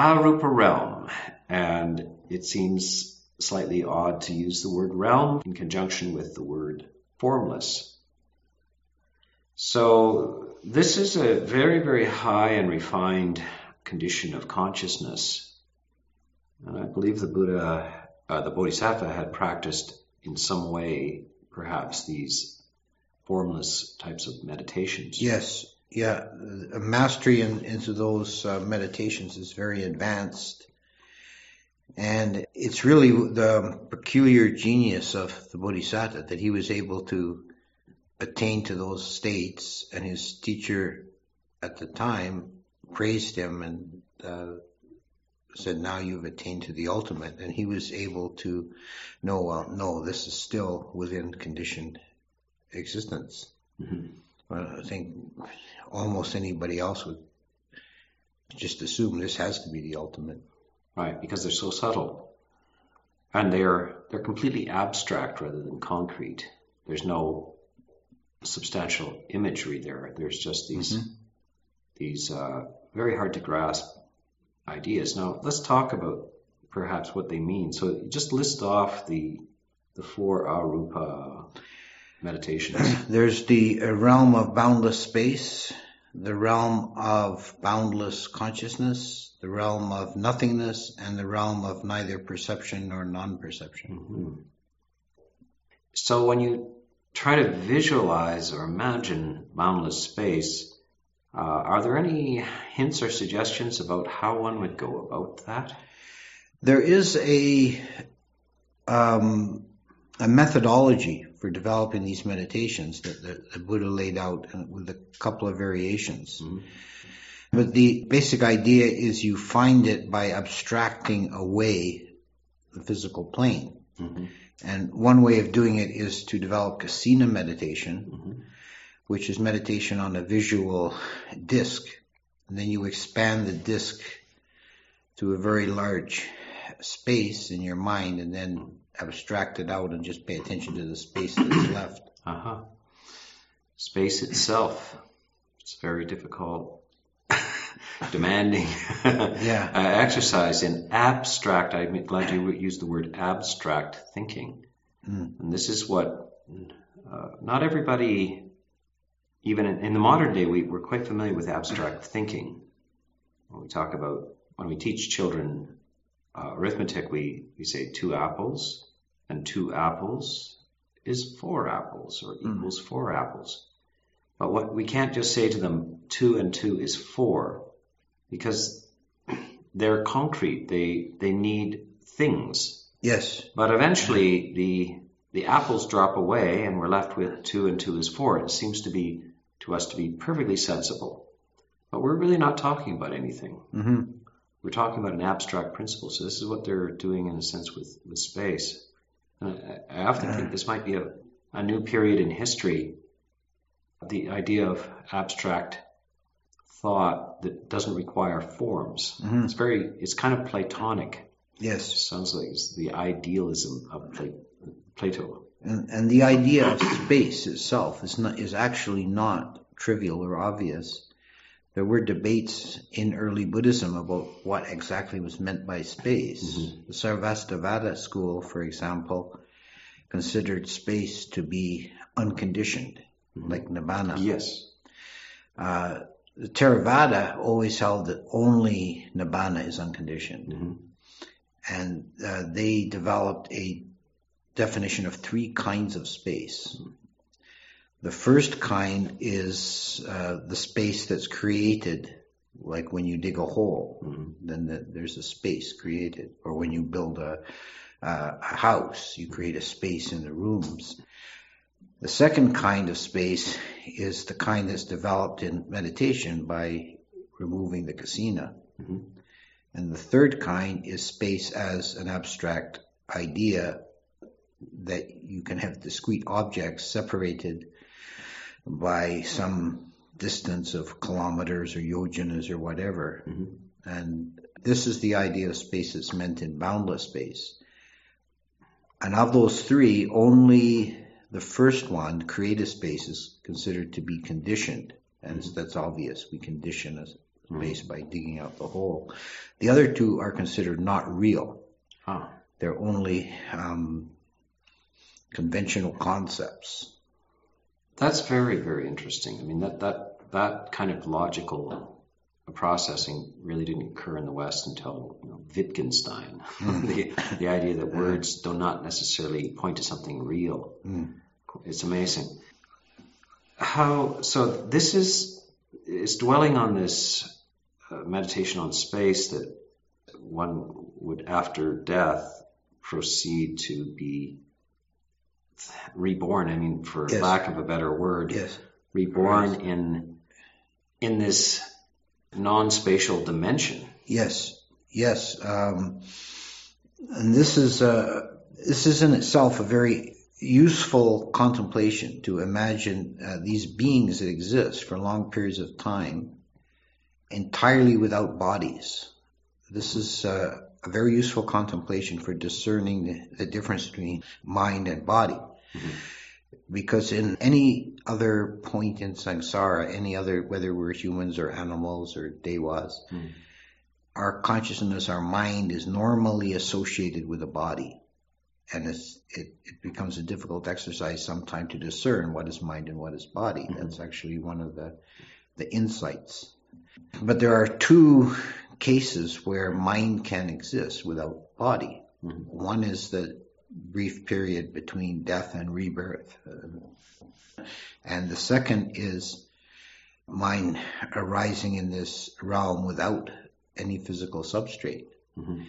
Arupa realm, and it seems slightly odd to use the word realm in conjunction with the word formless. So this is a very, very high and refined condition of consciousness. And I believe the Buddha, uh, the Bodhisattva had practiced in some way, perhaps these formless types of meditations. Yes, yeah, mastery in, into those uh, meditations is very advanced. And it's really the peculiar genius of the Bodhisattva that he was able to attain to those states, and his teacher at the time praised him and uh, said, "Now you've attained to the ultimate." And he was able to know, well, no, this is still within conditioned existence. Mm-hmm. Well, I think almost anybody else would just assume this has to be the ultimate. Right, because they're so subtle. And they're they're completely abstract rather than concrete. There's no substantial imagery there. There's just these mm-hmm. these uh, very hard to grasp ideas. Now let's talk about perhaps what they mean. So just list off the the four arupa meditations. There's the realm of boundless space, the realm of boundless consciousness, the realm of nothingness, and the realm of neither perception nor non-perception. Mm-hmm. So when you try to visualize or imagine boundless space, uh, are there any hints or suggestions about how one would go about that? There is a um, a methodology for developing these meditations that the, Buddha laid out with a couple of variations. Mm-hmm. But the basic idea is you find it by abstracting away the physical plane. Mm-hmm. And one way of doing it is to develop kasina meditation, mm-hmm. which is meditation on a visual disc. And then you expand the disc to a very large space in your mind and then abstract it out and just pay attention to the space that's left. Uh-huh. Space itself. It's very difficult, demanding yeah. uh, exercise in abstract. I'm glad you used the word abstract thinking. Mm. And this is what uh, not everybody, even in, in the modern day, we, we're quite familiar with abstract thinking. When we talk about, when we teach children uh, arithmetic, we, we say two apples and two apples is four apples or hmm. equals four apples. But what we can't just say to them two and two is four because they're concrete. They they need things. Yes. But eventually the the apples drop away and we're left with two and two is four. It seems to be to us to be perfectly sensible. But we're really not talking about anything. Mm-hmm. We're talking about an abstract principle. So this is what they're doing in a sense with, with space. I often think this might be a, a new period in history. The idea of abstract thought that doesn't require forms. Mm-hmm. It's very, it's kind of Platonic. Yes. It sounds like it's the idealism of Plato. And, and the idea of space itself is not, is actually not trivial or obvious there were debates in early Buddhism about what exactly was meant by space. Mm-hmm. The Sarvastivada school, for example, considered space to be unconditioned, mm-hmm. like nibbana. Yes. Uh, the Theravada always held that only nibbana is unconditioned. Mm-hmm. And uh, they developed a definition of three kinds of space. The first kind is uh, the space that's created, like when you dig a hole, mm-hmm. then the, there's a space created. Or when you build a, uh, a house, you create a space in the rooms. The second kind of space is the kind that's developed in meditation by removing the kasina. Mm-hmm. And the third kind is space as an abstract idea that you can have discrete objects separated by some distance of kilometers or yojanas or whatever. Mm-hmm. And this is the idea of space that's meant in boundless space. And of those three, only the first one, creative space, is considered to be conditioned. And mm-hmm. that's obvious. We condition a space by digging out the hole. The other two are considered not real. Ah, They're only um, conventional concepts. That's very, very interesting. I mean, that, that, that kind of logical processing really didn't occur in the West until you know, Wittgenstein. the, the idea that words do not necessarily point to something real. Mm. It's amazing. How, so this is, is dwelling on this uh, meditation on space that one would, after death, proceed to be reborn. I mean, for Yes. lack of a better word, Yes. reborn in in this non-spatial dimension. Yes, yes, um, and this is uh, this is in itself a very useful contemplation to imagine uh, these beings that exist for long periods of time entirely without bodies. This is uh, a very useful contemplation for discerning the, the difference between mind and body. Because in any other point in samsara, any other, whether we're humans or animals or devas, Mm. our consciousness, our mind is normally associated with a body. And it's, it, it becomes a difficult exercise sometime to discern what is mind and what is body. Mhm. That's actually one of the, the insights. But there are two cases where mind can exist without body. Mhm. One is the brief period between death and rebirth. And the second is mind arising in this realm without any physical substrate. Mhm.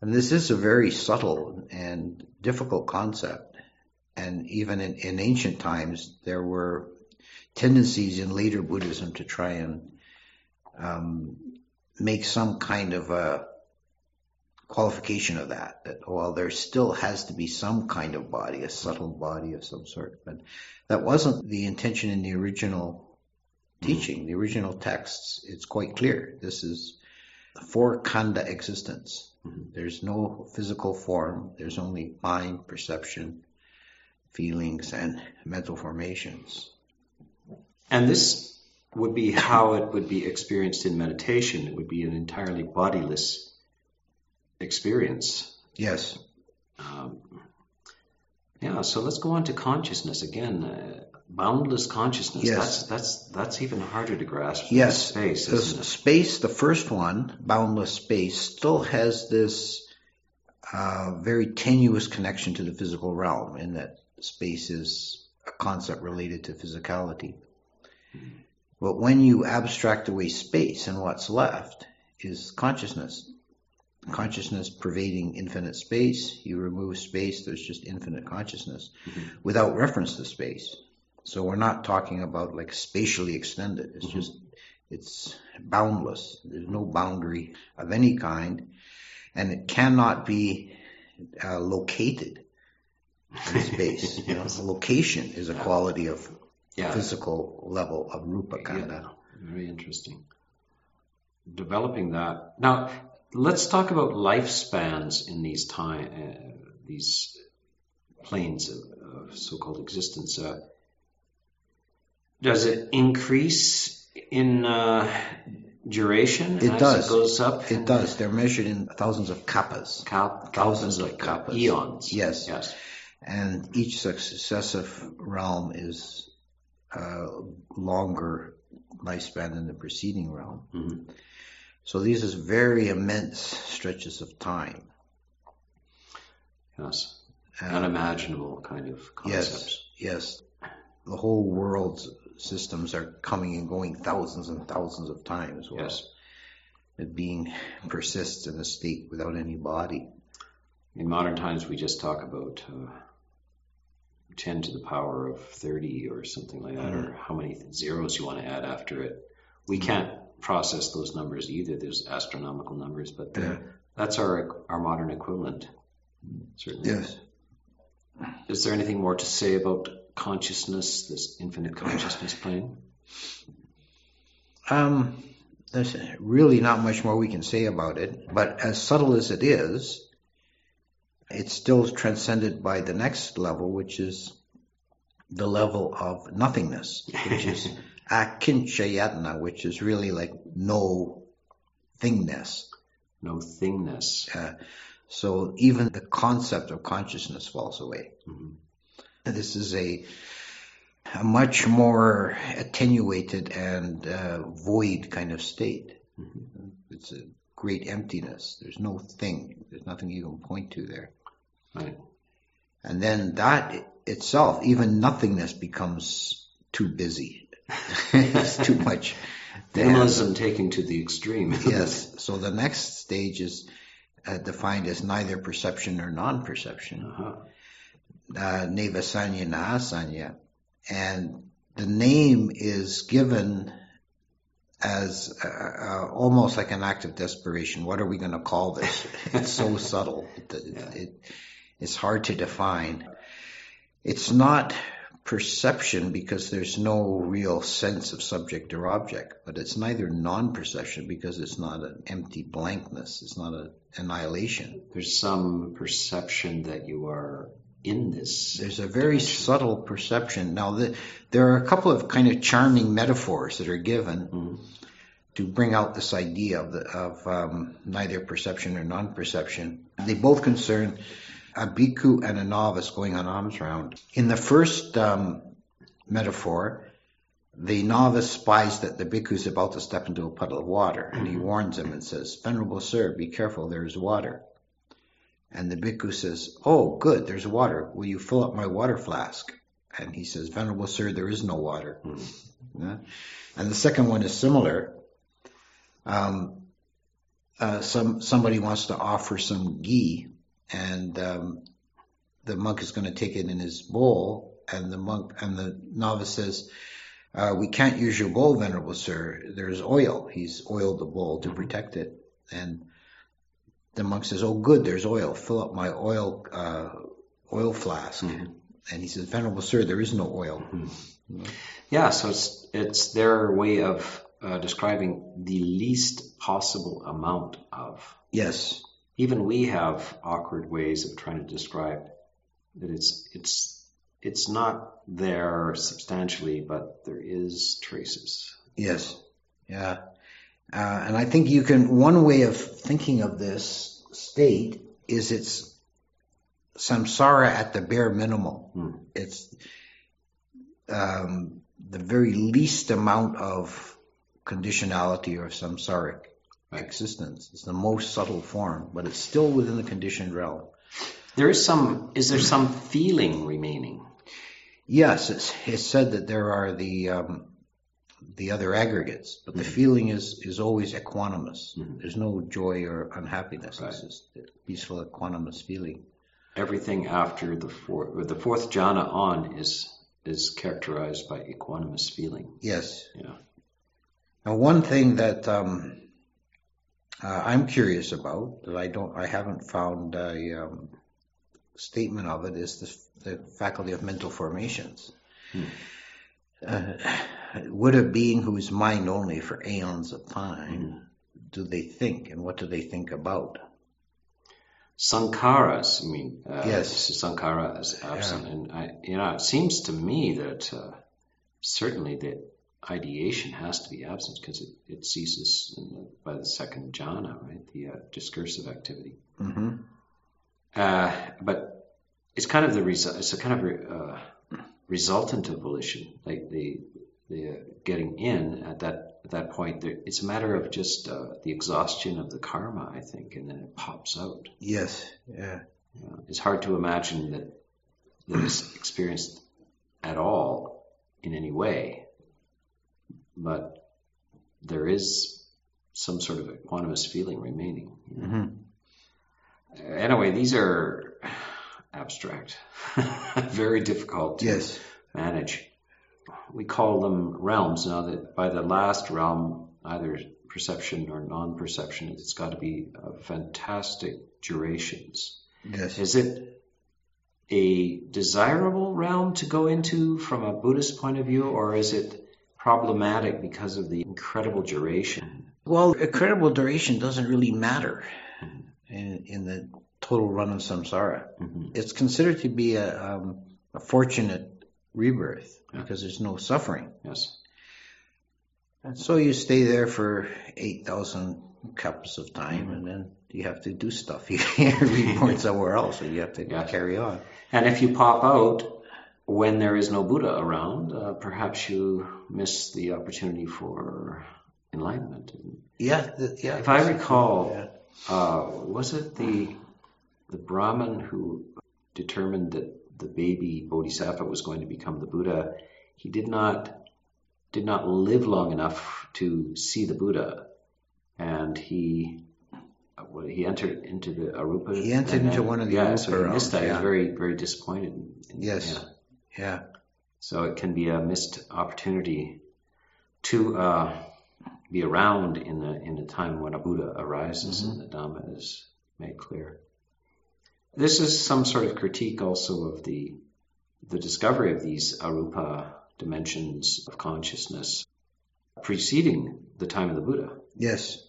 And this is a very subtle and difficult concept. And even in, in ancient times, there were tendencies in later Buddhism to try and um, make some kind of a qualification of that. That well, there still has to be some kind of body, a subtle body of some sort. But that wasn't the intention in the original teaching, the original texts. It's quite clear. This is for khandha existence. Mhm. There's no physical form. There's only mind, perception, feelings, and mental formations. And this would be how it would be experienced in meditation. It would be an entirely bodiless experience. Yes. Um, yeah, so let's go on to consciousness again. Uh, boundless consciousness. Yes. That's that's that's even harder to grasp. Yes. space, The space, the first one, boundless space, still has this uh, very tenuous connection to the physical realm in that space is a concept related to physicality. But when you abstract away space and what's left is consciousness. Consciousness pervading infinite space. You remove space, there's just infinite consciousness Mhm. without reference to space. So we're not talking about like spatially extended. It's Mhm. just, it's boundless. There's no boundary of any kind and it cannot be uh, located in space. You know, location is a quality of Yeah. physical level of rupa khandha. Yeah, very interesting. Developing that now. Let's talk about lifespans in these time, uh, these planes of, of so-called existence. Uh, does it increase in uh, duration It as does. it goes up? It does. They're measured in thousands of kappas. Thousands of like kappas. eons. Yes. Yes. and each successive realm is uh, longer lifespan than the preceding realm. Mhm. So these is very immense stretches of time. Yes. Uh, Unimaginable kind of concepts. yes, yes. The whole world's systems are coming and going thousands and thousands of times. Yes. The being persists in a state without any body. In modern times, we just talk about uh, 10 to the power of 30 or something like that, or how many zeros you want to add after it. We can't process those numbers either. There's astronomical numbers, but Yeah. that's our our modern equivalent. Certainly. Yes. Is there anything more to say about consciousness, this infinite consciousness plane? Um, there's really not much more we can say about it, but as subtle as it is, it's still transcended by the next level, which is the level of nothingness, which is akinchayatna, which is really like no thingness. No thingness. Uh, so even the concept of consciousness falls away. Mm-hmm. This is a, a, much more attenuated and uh, void kind of state. Mm-hmm. It's a great emptiness. There's no thing. There's nothing you can point to there. Right. And then that itself, even nothingness becomes too busy. it's too much. Minimalism taken to the extreme. yes. So the next stage is uh, defined as neither perception nor non-perception. Uh-huh. Uh, Nevasanya Nahasanya. And the name is given as uh, uh, almost like an act of desperation. What are we going to call this? it's so subtle. It, it, it, it's hard to define. It's not perception because there's no real sense of subject or object, but it's neither non-perception because it's not an empty blankness. It's not an annihilation. There's some perception that you are in this. There's a very dimension. subtle perception. Now, the, there are a couple of kind of charming metaphors that are given mm-hmm. to bring out this idea of, the, of um, neither perception or non-perception. They both concern a bhikkhu and a novice going on alms round. In the first um, metaphor, the novice spies that the bhikkhu is about to step into a puddle of water, and he mm-hmm. warns him and says, Venerable sir, be careful, there is water. And the bhikkhu says, Oh, good, there's water. Will you fill up my water flask? And he says, Venerable sir, there is no water. Mm-hmm. Yeah? And the second one is similar. Um, uh, some somebody wants to offer some ghee and um, the monk is going to take it in his bowl, and the monk and the novice says, uh, "We can't use your bowl, venerable sir. There's oil. He's oiled the bowl to protect it." And the monk says, "Oh, good. There's oil. Fill up my oil uh, oil flask." Mm-hmm. And he says, "Venerable sir, there is no oil." Mm-hmm. Yeah, so it's it's their way of uh, describing the least possible amount of. Yes even we have awkward ways of trying to describe that it's it's it's not there substantially, but there is traces. Yes, yeah, uh, and I think you can. One way of thinking of this state is it's samsara at the bare minimum. Hmm. It's um, the very least amount of conditionality or samsaric existence. It's the most subtle form, but it's still within the conditioned realm. There is some. Is there some feeling remaining? Yes, it's, it's said that there are the um, the other aggregates, but the mm-hmm. feeling is is always equanimous. Mm-hmm. There's no joy or unhappiness. Right. It's just a peaceful equanimous feeling. Everything after the fourth, the fourth jhana on is is characterized by equanimous feeling. Yes. Yeah. Now, one thing that um, uh, I'm curious about that I don't, I haven't found a um, statement of it is the, the, faculty of mental formations. Hmm. Uh, would a being who is mind only for aeons of time, hmm. do they think, and what do they think about? Sankharas, I mean, uh, yes, sankhara is absent, yeah. and I, you know, it seems to me that uh, certainly that ideation has to be absent because it, it ceases the, by the second jhana, right? The uh, discursive activity. Mm-hmm. Uh, but it's kind of the result. It's a kind of re- uh, resultant of volition, like the the uh, getting in at that at that point. There, it's a matter of just uh, the exhaustion of the karma, I think, and then it pops out. Yes. Yeah. it's hard to imagine that that is experienced at all in any way but there is some sort of equanimous feeling remaining. Mm-hmm. Anyway, these are abstract, very difficult to yes. manage. We call them realms. Now that by the last realm, either perception or non-perception, it's got to be fantastic durations. Yes. Is it a desirable realm to go into from a Buddhist point of view, or is it problematic because of the incredible duration. Well, incredible duration doesn't really matter mm-hmm. in, in, the total run of samsara. Mm-hmm. It's considered to be a, um, a fortunate rebirth yeah. because there's no suffering. Yes. And so you stay there for 8,000 kappas of time mm-hmm. and then you have to do stuff. You can't report somewhere else, so you have to yes. carry on. And if you pop out when there is no Buddha around, uh, perhaps you miss the opportunity for enlightenment. Yeah, the, yeah. If I recall, yeah. uh, was it the the Brahmin who determined that the baby Bodhisattva was going to become the Buddha? He did not did not live long enough to see the Buddha, and he he entered into the Arupa. He entered into one of the yeah, Arupa so he missed that. Yeah. He was very very disappointed. In, yes. Yeah. Yeah. So it can be a missed opportunity to uh, be around in the in the time when a Buddha arises mm-hmm. and the Dhamma is made clear. This is some sort of critique also of the the discovery of these arupa dimensions of consciousness preceding the time of the Buddha. Yes.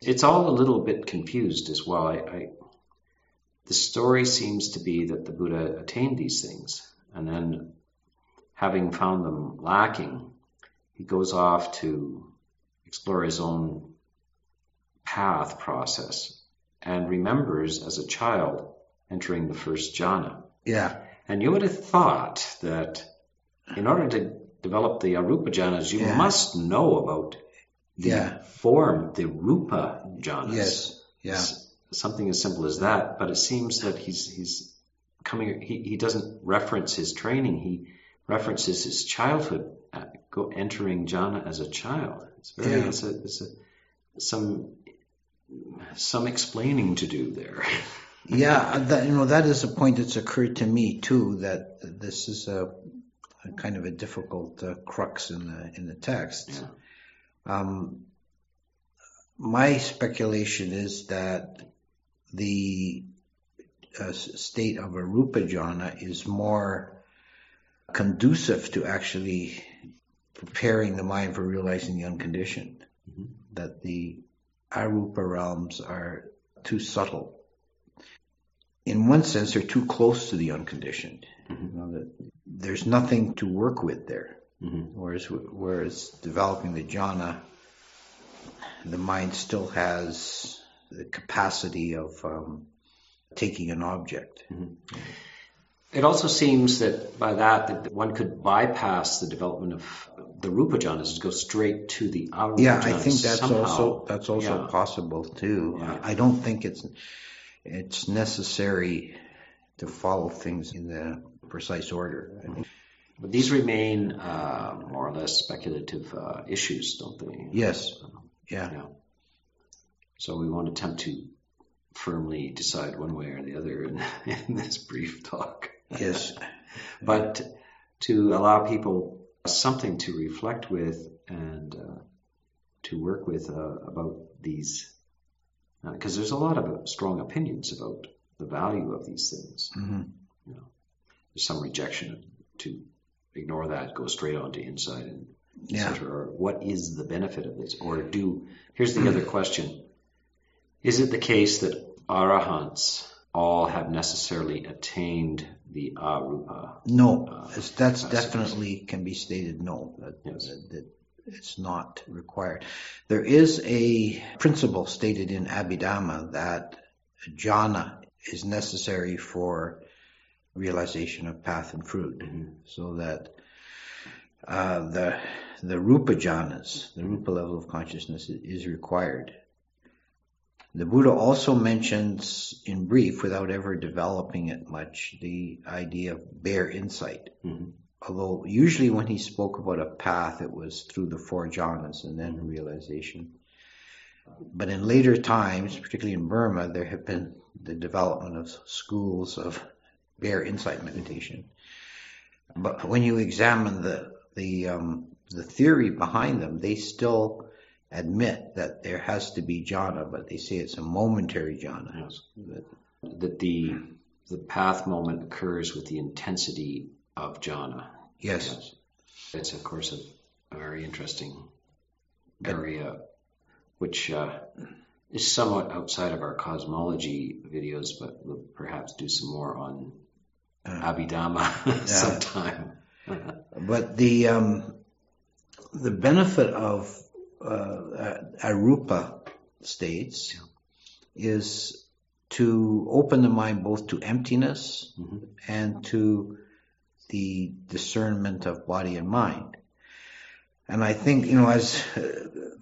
It's all a little bit confused as well. I, I, the story seems to be that the Buddha attained these things, and then, having found them lacking, he goes off to explore his own path process and remembers as a child entering the first jhana. Yeah. And you would have thought that in order to develop the arupa jhanas, you yeah. must know about the yeah. form, the rupa jhanas. Yes. Yeah. something as simple as that. But it seems that he's he's coming. He, he doesn't reference his training. He references his childhood, uh, go entering jhana as a child. It's very. Yeah. It's a, it's a some some explaining to do there. yeah, that, you know that is a point that's occurred to me too. That this is a kind of a difficult uh, crux in the in the text. Yeah. Um, my speculation is that the uh, state of arupa jhana is more conducive to actually preparing the mind for realizing the unconditioned. Mm-hmm. That the arupa realms are too subtle. In one sense, they're too close to the unconditioned. Mm-hmm. You know, that there's nothing to work with there. Mm-hmm. Whereas, whereas developing the jhana, the mind still has the capacity of um, taking an object. Mm-hmm. It also seems that by that, that one could bypass the development of the rupa jhanas and go straight to the arupa Yeah, I think that's somehow. also that's also yeah. possible too. Yeah. I, don't think it's it's necessary to follow things in the precise order. But these remain uh, more or less speculative uh, issues, don't they? Yes. Yeah. yeah. So we won't attempt to firmly decide one way or the other in, in this brief talk. Yes. but to allow people something to reflect with and uh, to work with uh, about these, because uh, there's a lot of strong opinions about the value of these things. Mm-hmm. You know, there's some rejection to ignore that, go straight on to insight and yeah. etc. Or what is the benefit of this? Or do here's the other question: Is it the case that arahants all have necessarily attained the arupa? No, uh, that's definitely can be stated. No, that, yes. that, that it's not required. There is a principle stated in Abhidhamma that jhana is necessary for realization of path and fruit, mm-hmm. so that uh, the the rupa jhanas, the rupa level of consciousness, is required. The Buddha also mentions, in brief, without ever developing it much, the idea of bare insight. Mm-hmm. Although usually when he spoke about a path, it was through the four jhanas and then realization. But in later times, particularly in Burma, there have been the development of schools of bare insight meditation. But when you examine the the um, the theory behind them, they still admit that there has to be jhana, but they say it's a momentary jhana. Yes. That, that the the path moment occurs with the intensity of jhana. Yes. yes. It's of course a, a very interesting area, which uh, is somewhat outside of our cosmology videos, but we'll perhaps do some more on uh, Abhidhamma sometime. but the um, the benefit of uh, arupa states is to open the mind both to emptiness mm-hmm. and to the discernment of body and mind. And I think, you know, as,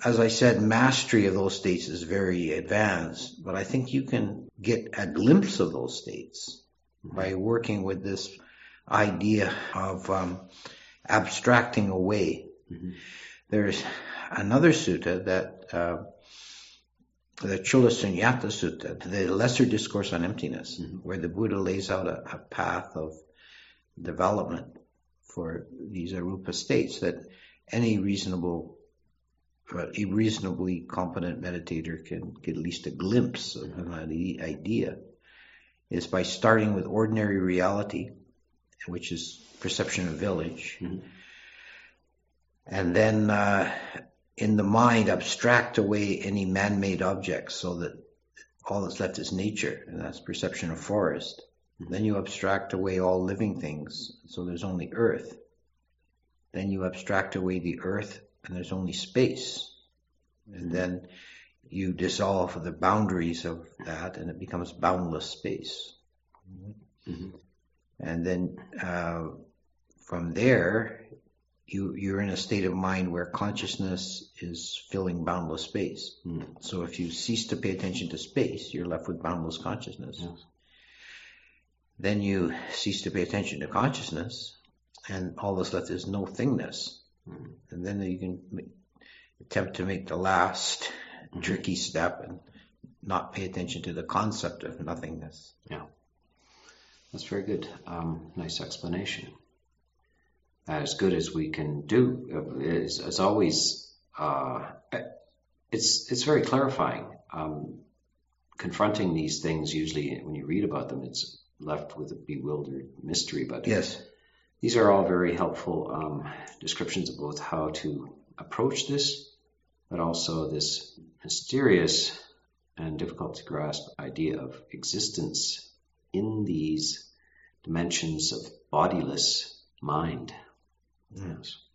as I said, mastery of those states is very advanced, but I think you can get a glimpse of those states by working with this idea of um, abstracting away. Mm-hmm. There's another sutta that, uh, the Chula Sunyata Sutta, the Lesser Discourse on Emptiness, mm-hmm. where the Buddha lays out a, a path of development for these arupa states that any reasonable, uh, a reasonably competent meditator can get at least a glimpse of an idea is by starting with ordinary reality, which is perception of village, mm-hmm. and then uh, in the mind abstract away any man-made objects so that all that's left is nature, and that's perception of forest. Mm-hmm. Then you abstract away all living things, so there's only earth. Then you abstract away the earth, and there's only space. And then you dissolve the boundaries of that, and it becomes boundless space. Mm-hmm. And then uh, from there, you you're in a state of mind where consciousness is filling boundless space. Mm. So if you cease to pay attention to space, you're left with boundless consciousness. Yes. Then you cease to pay attention to consciousness, and all that's left is no thingness. Mm. And then you can attempt to make the last mm-hmm. tricky step and not pay attention to the concept of nothingness. Yeah. That's very good. Um, nice explanation. As good as we can do is, as always. Uh, it's it's very clarifying. Um, confronting these things usually, when you read about them, it's left with a bewildered mystery. But yes, these are all very helpful um, descriptions of both how to approach this, but also this mysterious and difficult to grasp idea of existence in these dimensions of bodiless mind. Yes.